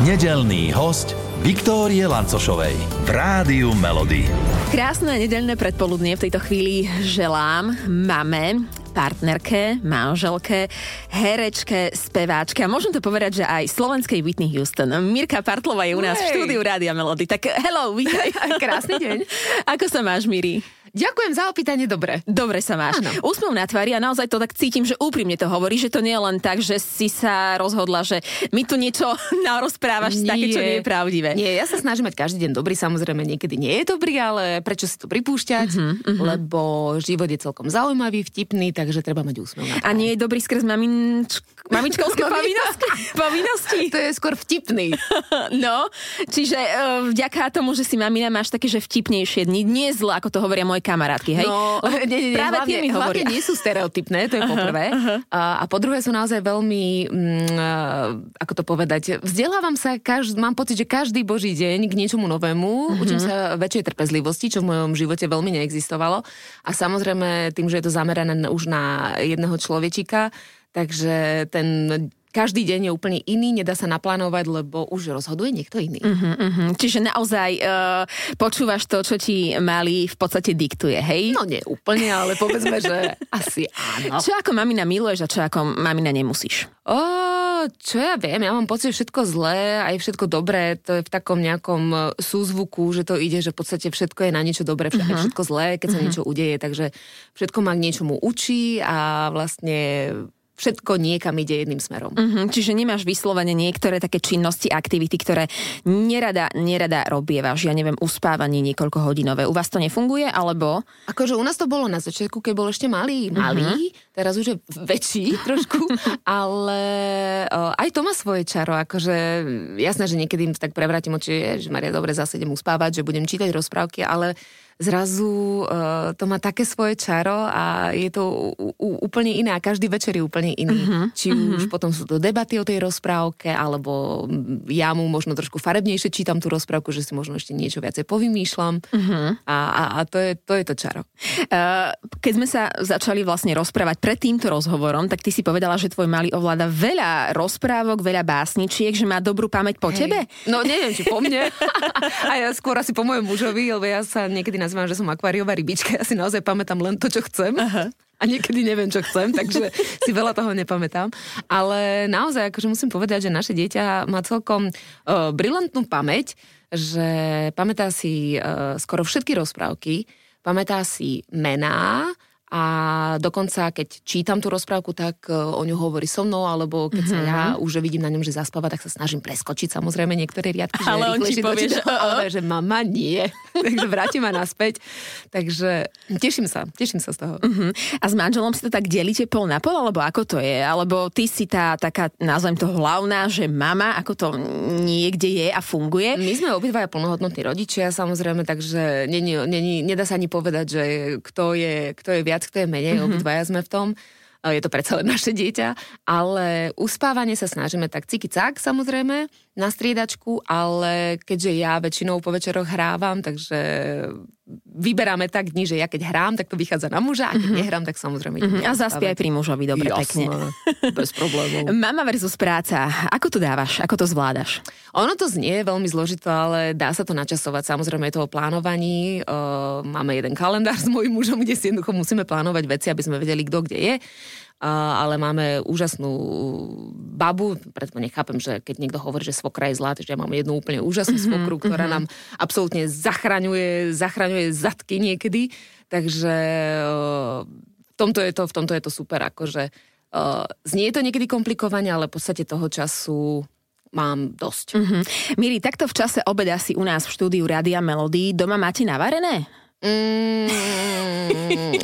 Nedelný host Viktórie Lancošovej v Rádiu Melody. Krásne nedelné predpoludnie v tejto chvíli želám mame, partnerke, manželke, herečke, speváčke a môžem to povedať, že aj slovenskej Whitney Houston. Mirka Partlova je u nás v štúdiu Rádia Melody. Tak hello, vítaj. Krásny deň. Ako sa máš, Miri? Ďakujem za opýtanie, dobre. Dobre sa máš. Áno. Úsmev na tvári a naozaj to tak cítim, že úprimne to hovorí, že to nie je len tak, že si sa rozhodla, že mi tu niečo narozprávaš nie. také, čo nie je pravdivé. Nie, ja sa snažím mať každý deň dobrý, samozrejme niekedy nie je dobrý, ale prečo si to pripúšťať? Uh-huh, uh-huh. Lebo život je celkom zaujímavý, vtipný, takže treba mať úsmev na tvári. A nie je dobrý skrz maminč... mamičkovské povinnosti? povinnosti? To je skôr vtipný. no, čiže uh, vďaka tomu, že si mamina, máš také, že vtipnejšie dni. Nie zle, ako to hovoria moje kamarátky, hej? No, Lebo nie, nie, práve hlavne, tie mi hovoria. nie sú stereotypné, to je po prvé. A, a po druhé sú naozaj veľmi, mm, ako to povedať, vzdelávam sa, každ- mám pocit, že každý boží deň k niečomu novému, uh-huh. učím sa väčšej trpezlivosti, čo v mojom živote veľmi neexistovalo. A samozrejme tým, že je to zamerané už na jedného človečika, takže ten každý deň je úplne iný, nedá sa naplánovať, lebo už rozhoduje niekto iný. Uh-huh, uh-huh. Čiže naozaj uh, počúvaš to, čo ti mali v podstate diktuje, hej? No nie úplne, ale povedzme, že asi áno. Čo ako mamina miluješ a čo ako mamina nemusíš? O, čo ja viem, ja mám pocit, že všetko zlé, aj všetko dobré, to je v takom nejakom e, súzvuku, že to ide, že v podstate všetko je na niečo dobré, uh-huh. všetko zlé, keď sa uh-huh. niečo udeje, takže všetko ma k niečomu učí a vlastne všetko niekam ide jedným smerom. Uh-huh, čiže nemáš vyslovene niektoré také činnosti, aktivity, ktoré nerada, nerada robievaš, ja neviem, uspávanie niekoľko hodinové. U vás to nefunguje, alebo? Akože u nás to bolo na začiatku, keď bol ešte malý, malý, uh-huh. teraz už je väčší trošku, ale o, aj to má svoje čaro, akože jasné, že niekedy tak prevrátim oči, že Maria, dobre, zase idem uspávať, že budem čítať rozprávky, ale zrazu uh, to má také svoje čaro a je to u, u, úplne iné a každý večer je úplne iný. Uh-huh, Či uh-huh. už potom sú to debaty o tej rozprávke, alebo ja mu možno trošku farebnejšie čítam tú rozprávku, že si možno ešte niečo viacej povymýšľam uh-huh. a, a, a to, je, to je to čaro. Uh, keď sme sa začali vlastne rozprávať pred týmto rozhovorom, tak ty si povedala, že tvoj malý ovláda veľa rozprávok, veľa básničiek, že má dobrú pamäť po Hej. tebe? No neviem, či po mne. a ja skôr asi po mojom mužovi, lebo ja sa niekedy na nazývam, že som akváriová rybička, ja si naozaj pamätám len to, čo chcem. Aha. A niekedy neviem, čo chcem, takže si veľa toho nepamätám. Ale naozaj, akože musím povedať, že naše dieťa má celkom uh, brilantnú pamäť, že pamätá si uh, skoro všetky rozprávky, pamätá si mená, a dokonca, keď čítam tú rozprávku, tak e, o ňu hovorí so mnou, alebo keď mm-hmm. sa mhm. ja už vidím na ňom, že zaspáva, tak sa snažím preskočiť samozrejme niektoré riadky. Ale on ti povie, že, ale že mama nie. Takže vráti ma naspäť. Takže teším sa, teším sa z toho. Uh-huh. A s manželom si to tak delíte pol na pol, alebo ako to je? Alebo ty si tá taká, nazvem to hlavná, že mama, ako to niekde je a funguje? My sme obidvaja plnohodnotní rodičia, samozrejme, takže není, není, nedá sa ani povedať, že kto je, kto je viac viac, kto je menej, mm-hmm. obidvaja sme v tom je to predsa len naše dieťa, ale uspávanie sa snažíme tak ciky-cak samozrejme, na striedačku, ale keďže ja väčšinou po večeroch hrávam, takže vyberáme tak dni, že ja keď hrám, tak to vychádza na muža, a keď mm-hmm. nehrám, tak samozrejme mm-hmm. A zaspí aj pri mužovi, dobre, Jasné, pekne. bez problémov. Mama versus práca, ako to dávaš, ako to zvládaš? Ono to znie veľmi zložito, ale dá sa to načasovať. Samozrejme je to o plánovaní. Uh, máme jeden kalendár s mojím mužom, kde si jednoducho musíme plánovať veci, aby sme vedeli, kto kde je ale máme úžasnú babu, preto nechápem, že keď niekto hovorí, že svokra je zlá, takže ja mám jednu úplne úžasnú mm-hmm, svokru, ktorá mm-hmm. nám absolútne zachraňuje, zachraňuje zadky niekedy, takže v tomto je to, v tomto je to super, akože znie to niekedy komplikovane, ale v podstate toho času mám dosť. Mm-hmm. Miri, takto v čase obeda si u nás v štúdiu Radia Melody doma máte navarené? Mm,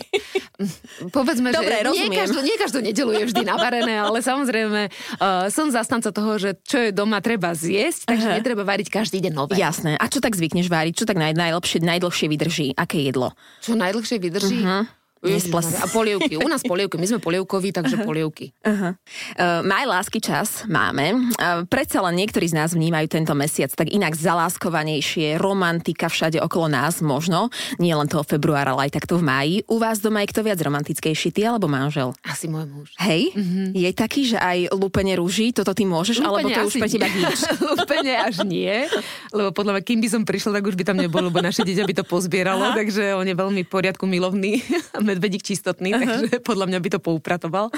povedzme, Dobre, že nie každú, nie každú nedelu je vždy navarené, ale samozrejme uh, som zastanca toho, že čo je doma treba zjesť, takže uh-huh. netreba variť každý deň nové. Jasné. A čo tak zvykneš variť? Čo tak naj, najlepšie, najdlhšie vydrží? Aké jedlo? Čo najdlhšie vydrží? Uh-huh. Nesples. A polievky. U nás polievky. My sme polievkoví, takže polievky. Uh-huh. Uh, maj lásky čas máme. Uh, predsa len niektorí z nás vnímajú tento mesiac tak inak zaláskovanejšie, romantika všade okolo nás možno. Nie len toho februára, ale aj takto v máji. U vás doma je kto viac romantickejší, ty alebo manžel? Asi môj muž. Hej? Mm-hmm. Je taký, že aj lúpenie rúží, toto ty môžeš, Lúpenie alebo to už pre teba nič? Úplne až nie, lebo podľa mňa, kým by som prišla, tak už by tam nebol, lebo naše dieťa by to pozbieralo, Aha. takže on je veľmi poriadku milovný, medvedík čistotný, uh-huh. takže podľa mňa by to poupratoval.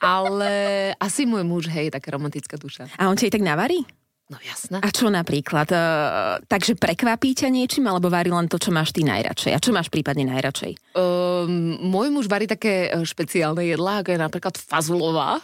Ale asi môj muž, hej, taká romantická duša. A on ťa aj tak navarí? No jasné. A čo napríklad? Uh, takže prekvapí ťa niečím, alebo varí len to, čo máš ty najradšej? A čo máš prípadne najradšej? Um, môj muž varí také e, špeciálne jedlá, ako je napríklad fazulová.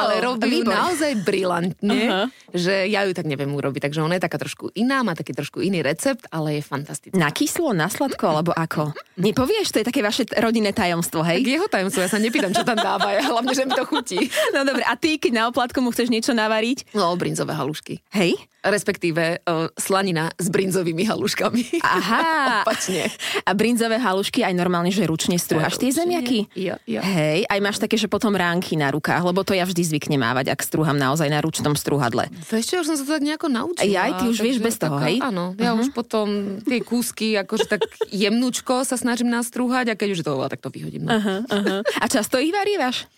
ale robí ju naozaj brilantne, Aha. že ja ju tak neviem urobiť. Takže ona je taká trošku iná, má taký trošku iný recept, ale je fantastická. Na kyslo, na sladko, alebo ako? Nepovieš, to je také vaše rodinné tajomstvo, Tak hej? jeho tajomstvo, ja sa nepýtam, čo tam dáva, ja hlavne, že mi to chutí. No dobre, a ty, keď na oplatku mu chceš niečo navariť? No, brinzové halušky. Hej? Respektíve uh, slanina s brinzovými haluškami. Aha. Opačne. A brinzové halušky aj normálne, že ručne strúhaš tie zemiaky? Jo, jo. Hej, aj máš také, že potom ránky na rukách, lebo to ja vždy zvyknem mávať, ak strúham naozaj na ručnom strúhadle. Vieš čo, už som sa to tak nejako naučila. Aj, ty už vieš bez toho, taká- hej? Áno, ja uh-huh. už potom tie kúsky akože tak jemnúčko sa snažím nastrúhať a keď už je to tak to vyhodím. No. Aha, aha. A často ich varievaš?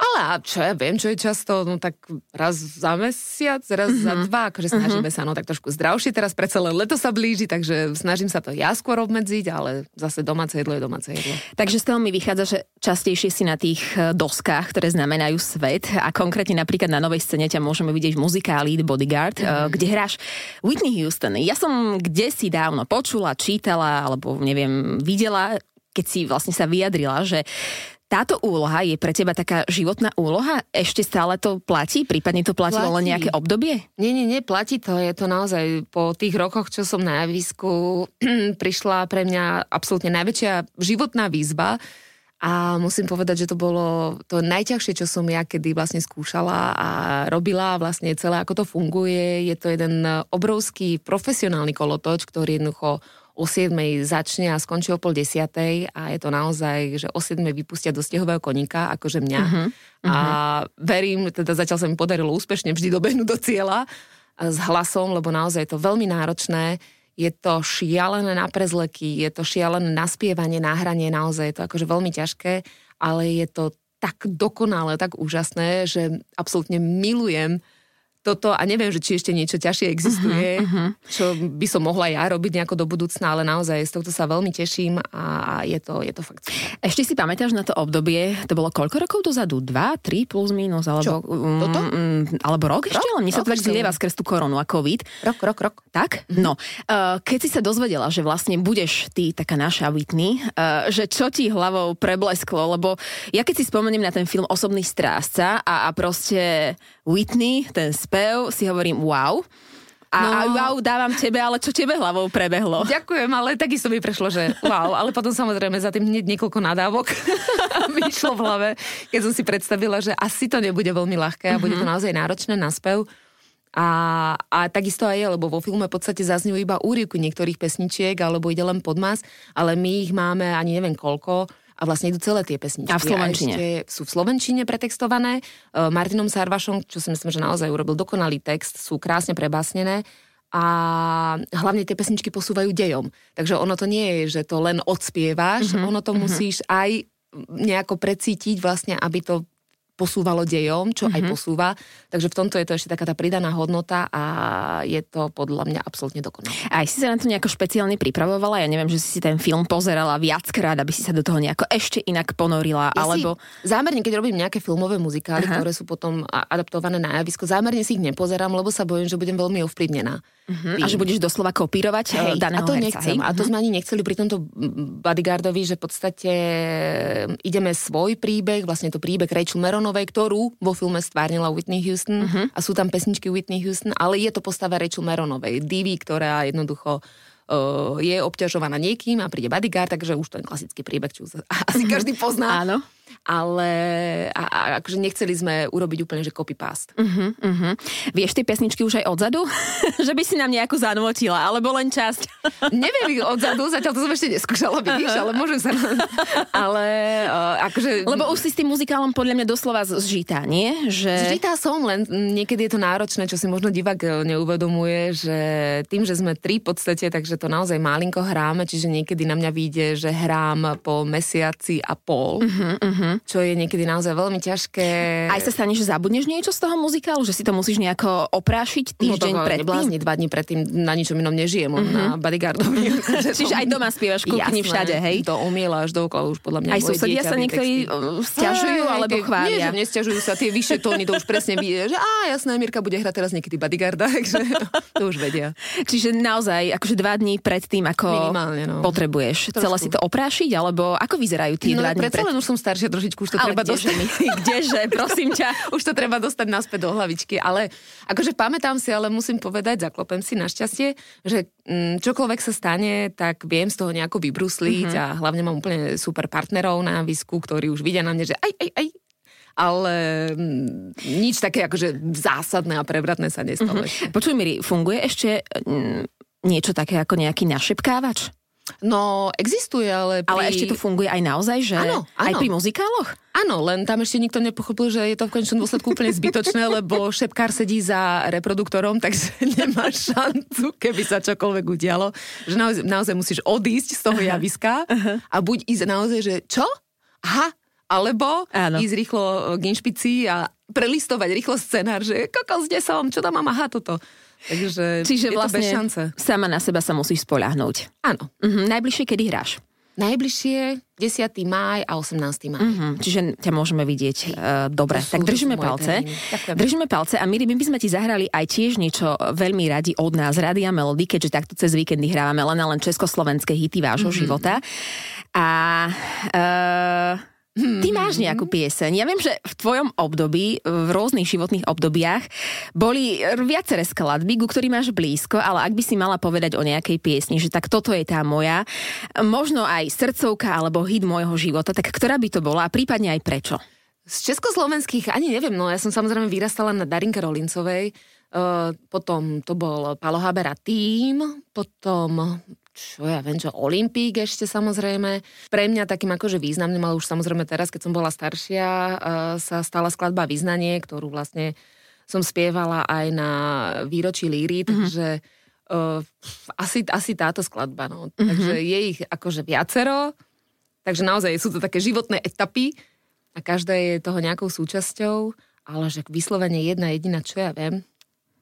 Ale a čo ja viem, čo je často, no tak raz za mesiac, raz uh-huh. za dva, akože snažíme uh-huh. sa no tak trošku zdravšie, teraz predsa len leto sa blíži, takže snažím sa to ja skôr obmedziť, ale zase domáce jedlo je domáce jedlo. Takže z toho mi vychádza, že častejšie si na tých e, doskách, ktoré znamenajú svet a konkrétne napríklad na novej scéne ťa môžeme vidieť v muzikáli The Bodyguard, mm. kde hráš Whitney Houston. Ja som kde si dávno počula, čítala alebo neviem, videla, keď si vlastne sa vyjadrila, že táto úloha je pre teba taká životná úloha? Ešte stále to platí? Prípadne to platilo len Platí. nejaké obdobie? Nie, nie, nie, platí to. Je to naozaj po tých rokoch, čo som na javisku, prišla pre mňa absolútne najväčšia životná výzva. A musím povedať, že to bolo to najťažšie, čo som ja kedy vlastne skúšala a robila vlastne celé, ako to funguje. Je to jeden obrovský profesionálny kolotoč, ktorý jednoducho o 7 začne a skončí o pol desiatej a je to naozaj, že o 7 vypustia do stehového koníka, akože mňa. Uh-huh, uh-huh. A verím, teda zatiaľ sa mi podarilo úspešne vždy dobehnúť do cieľa a s hlasom, lebo naozaj je to veľmi náročné. Je to šialené na prezleky, je to šialené na spievanie, na hranie, naozaj je to akože veľmi ťažké, ale je to tak dokonalé, tak úžasné, že absolútne milujem toto a neviem, že či ešte niečo ťažšie existuje, uh-huh, uh-huh. čo by som mohla ja robiť nejako do budúcna, ale naozaj z tohto sa veľmi teším a je to, je to fakt. Ešte si pamätáš na to obdobie, to bolo koľko rokov dozadu? Dva, tri plus minus? Alebo, Čo? Toto? Mm, alebo rok, ešte len? Mne sa to Rok tak zlieva skrz tú koronu a covid. Rok, rok, rok. Tak? Mhm. No. Uh, keď si sa dozvedela, že vlastne budeš ty taká naša Whitney, uh, že čo ti hlavou preblesklo, lebo ja keď si spomeniem na ten film Osobný strásca a, a proste Whitney, ten spev, si hovorím wow. A, No. a wow, dávam tebe, ale čo tebe hlavou prebehlo? Ďakujem, ale takisto mi prešlo, že wow, ale potom samozrejme za tým hneď niekoľko nadávok mi išlo v hlave, keď som si predstavila, že asi to nebude veľmi ľahké a bude to naozaj náročné na spev. A, a takisto aj je, lebo vo filme v podstate zazňujú iba úryvky niektorých pesničiek, alebo ide len podmas, ale my ich máme ani neviem koľko a vlastne idú celé tie pesničky. A v slovenčine. ešte sú v slovenčine pretextované. Uh, Martinom Sarvašom, čo si myslím, že naozaj urobil dokonalý text, sú krásne prebásnené a hlavne tie pesničky posúvajú dejom. Takže ono to nie je, že to len odspievaš, Mhm, ono to musíš aj nejako precítiť vlastne, aby to posúvalo dejom, čo Mhm. aj posúva. Takže v tomto je to ešte taká tá pridaná hodnota a je to podľa mňa absolútne dokonalé. Aj si sa na to nejako špeciálne pripravovala? Ja neviem, že si ten film pozerala viackrát, aby si sa do toho nejako ešte inak ponorila, Ja alebo... si zámerne, keď robím nejaké filmové muzikály, Aha. ktoré sú potom adaptované na javisko, zámerne si ich nepozerám, lebo sa bojím, že budem veľmi ovplyvnená. Hm, A že budeš doslova kopírovať Hej, Hej, daného a to herca, nechcem. hej? Mhm. A to sme ani nechceli pri tomto bodyguardovi, že v podstate mm, ideme svoj príbeh, vlastne to príbeh Rachel Meronovej, ktorú vo filme stvárnila Whitney Houston Mhm. a sú tam pesničky Whitney Houston, ale je to postava Rachel Meronovej, divy, ktorá jednoducho uh, je obťažovaná niekým a príde bodyguard, takže už to je klasický príbeh, čo asi každý pozná. Mhm. Áno. Ale a, a, akože nechceli sme urobiť úplne, že copy-paste. Uh-huh, uh-huh. Vieš tie pesničky už aj odzadu? že by si nám nejakú zanotila, alebo len časť? Neviem ich odzadu, zatiaľ to som ešte neskúšala, vidíš, ale môžem sa... ale uh, akože... Lebo už si s tým muzikálom podľa mňa doslova zžitá, nie? Že... Zžitá som, len niekedy je to náročné, čo si možno divák e, neuvedomuje, že tým, že sme tri v podstate, takže to naozaj malinko hráme, čiže niekedy na mňa vyjde, že hrám po mesiaci a pol, uh-huh, uh-huh. Čo je niekedy naozaj veľmi ťažké. Aj sa stane, že zabudneš niečo z toho muzikálu, že si to musíš nejako oprášiť týždeň no, predtým? Neblázni, dva dní predtým na ničom inom nežijem, uh-huh. na bodyguardovi. Čiže aj doma spievaš kúkni všade, hej? To umieláš dookola už podľa mňa Aj susedia sa niektorí stiažujú alebo chvália. Nie, že nestiažujú sa, tie vyššie tóny to už presne vie, že á, jasné, Mirka bude hrať teraz niekedy bodyguarda, takže to už vedia. Čiže naozaj, akože dva dní pred tým, ako Minimálne, no. potrebuješ Trošku. celé si to oprášiť, alebo ako vyzerajú tie no, dva dní pred? len už som staršia trošičku, už to ale treba dostať. Mi? Kdeže, prosím ťa. už to treba dostať naspäť do hlavičky, ale akože pamätám si, ale musím povedať, zaklopem si našťastie, že mm, čokoľvek sa stane, tak viem z toho nejako vybrusliť uh-huh. a hlavne mám úplne super partnerov na visku, ktorí už vidia na mne, že aj, aj, aj, ale mm, nič také akože zásadné a prevratné sa nestalo. Mm-hmm. Počuj, Miri, funguje ešte mm, niečo také ako nejaký našepkávač? No, existuje, ale... Pri... Ale ešte to funguje aj naozaj, že áno, áno. aj pri muzikáloch? Áno, len tam ešte nikto nepochopil, že je to v konečnom dôsledku úplne zbytočné, lebo šepkár sedí za reproduktorom, takže nemá šancu, keby sa čokoľvek udialo. Že naozaj, naozaj musíš odísť z toho javiska a buď ísť naozaj, že čo? Aha, alebo Áno. ísť rýchlo k inšpici a prelistovať rýchlo scenár, že kokos, kde som, čo tam mám, aha, toto. Takže Čiže je vlastne to bez šance. sama na seba sa musíš spoľahnúť. Áno. Mhm, najbližšie kedy hráš? Najbližšie 10. máj a 18. máj. Mm-hmm, čiže ťa môžeme vidieť uh, dobre. Tak držíme palce. Držíme palce a my, my by sme ti zahrali aj tiež niečo veľmi radi od nás, Radia Melody, keďže takto cez víkendy hrávame len len československé hity vášho mm-hmm. života. A uh, Ty máš nejakú pieseň. Ja viem, že v tvojom období, v rôznych životných obdobiach, boli viaceré skladby, ku ktorým máš blízko, ale ak by si mala povedať o nejakej piesni, že tak toto je tá moja, možno aj srdcovka alebo hit môjho života, tak ktorá by to bola a prípadne aj prečo? Z československých ani neviem, no ja som samozrejme vyrastala na Darinke Rolincovej, Uh, potom to bol Palo Habera tým, potom čo ja viem, čo Olympík ešte samozrejme. Pre mňa takým akože významným, ale už samozrejme teraz, keď som bola staršia, uh, sa stala skladba Význanie, ktorú vlastne som spievala aj na výročí Líry, mm-hmm. takže uh, asi, asi táto skladba, no. Mm-hmm. Takže je ich akože viacero, takže naozaj sú to také životné etapy a každá je toho nejakou súčasťou, ale že vyslovene jedna jediná, čo ja viem,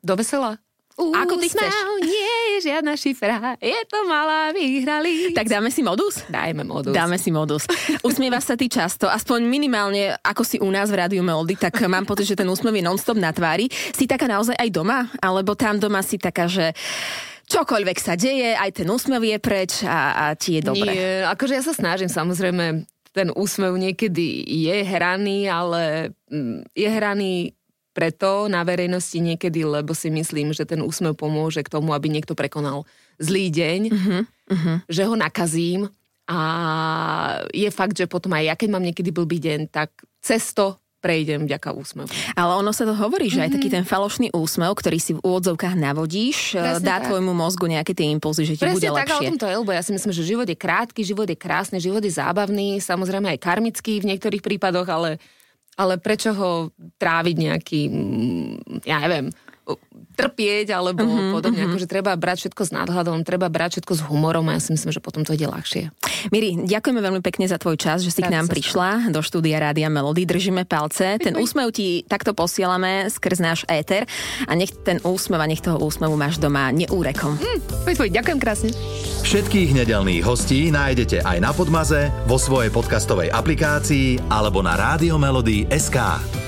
do vesela. Ako ty chceš? Nie žiadna šifra, je to malá, vyhrali. Tak dáme si modus? Dajme modus. Dáme si modus. Usmieva sa ty často, aspoň minimálne ako si u nás v Rádiu Melody, tak mám pocit, že ten úsmev je non-stop na tvári. Si taká naozaj aj doma? Alebo tam doma si taká, že čokoľvek sa deje, aj ten úsmev je preč a, a ti je dobre. Nie, akože ja sa snažím samozrejme ten úsmev niekedy je hraný, ale mm, je hraný preto na verejnosti niekedy, lebo si myslím, že ten úsmev pomôže k tomu, aby niekto prekonal zlý deň, uh-huh, uh-huh. že ho nakazím a je fakt, že potom aj ja, keď mám niekedy blbý deň, tak cesto prejdem vďaka úsmevu. Ale ono sa to hovorí, že mm-hmm. aj taký mhm. ten falošný úsmev, ktorý si v úvodzovkách navodíš, e, Presne dá tak. tvojmu mozgu nejaké tie impulzy, že ti Presne bude tak, lepšie. Presne tak, o tom to je, lebo ja si myslím, že život je krátky, život je krásny, život je zábavný, samozrejme aj karmický v niektorých prípadoch, ale ale prečo ho tráviť nejaký, mm, ja neviem, trpieť alebo uh-huh, podobne. Uh-huh. Akože treba brať všetko s nadhľadom, treba brať všetko s humorom a ja si myslím, že potom to ide ľahšie. Miri, ďakujeme veľmi pekne za tvoj čas, že si tak k nám prišla do štúdia Rádia Melody. Držíme palce. Ten úsmev ti takto posielame skrz náš éter a nech ten úsmev a nech toho úsmevu máš doma neúrekom. Mm, poj, poj, ďakujem krásne. Všetkých nedelných hostí nájdete aj na Podmaze, vo svojej podcastovej aplikácii alebo na SK.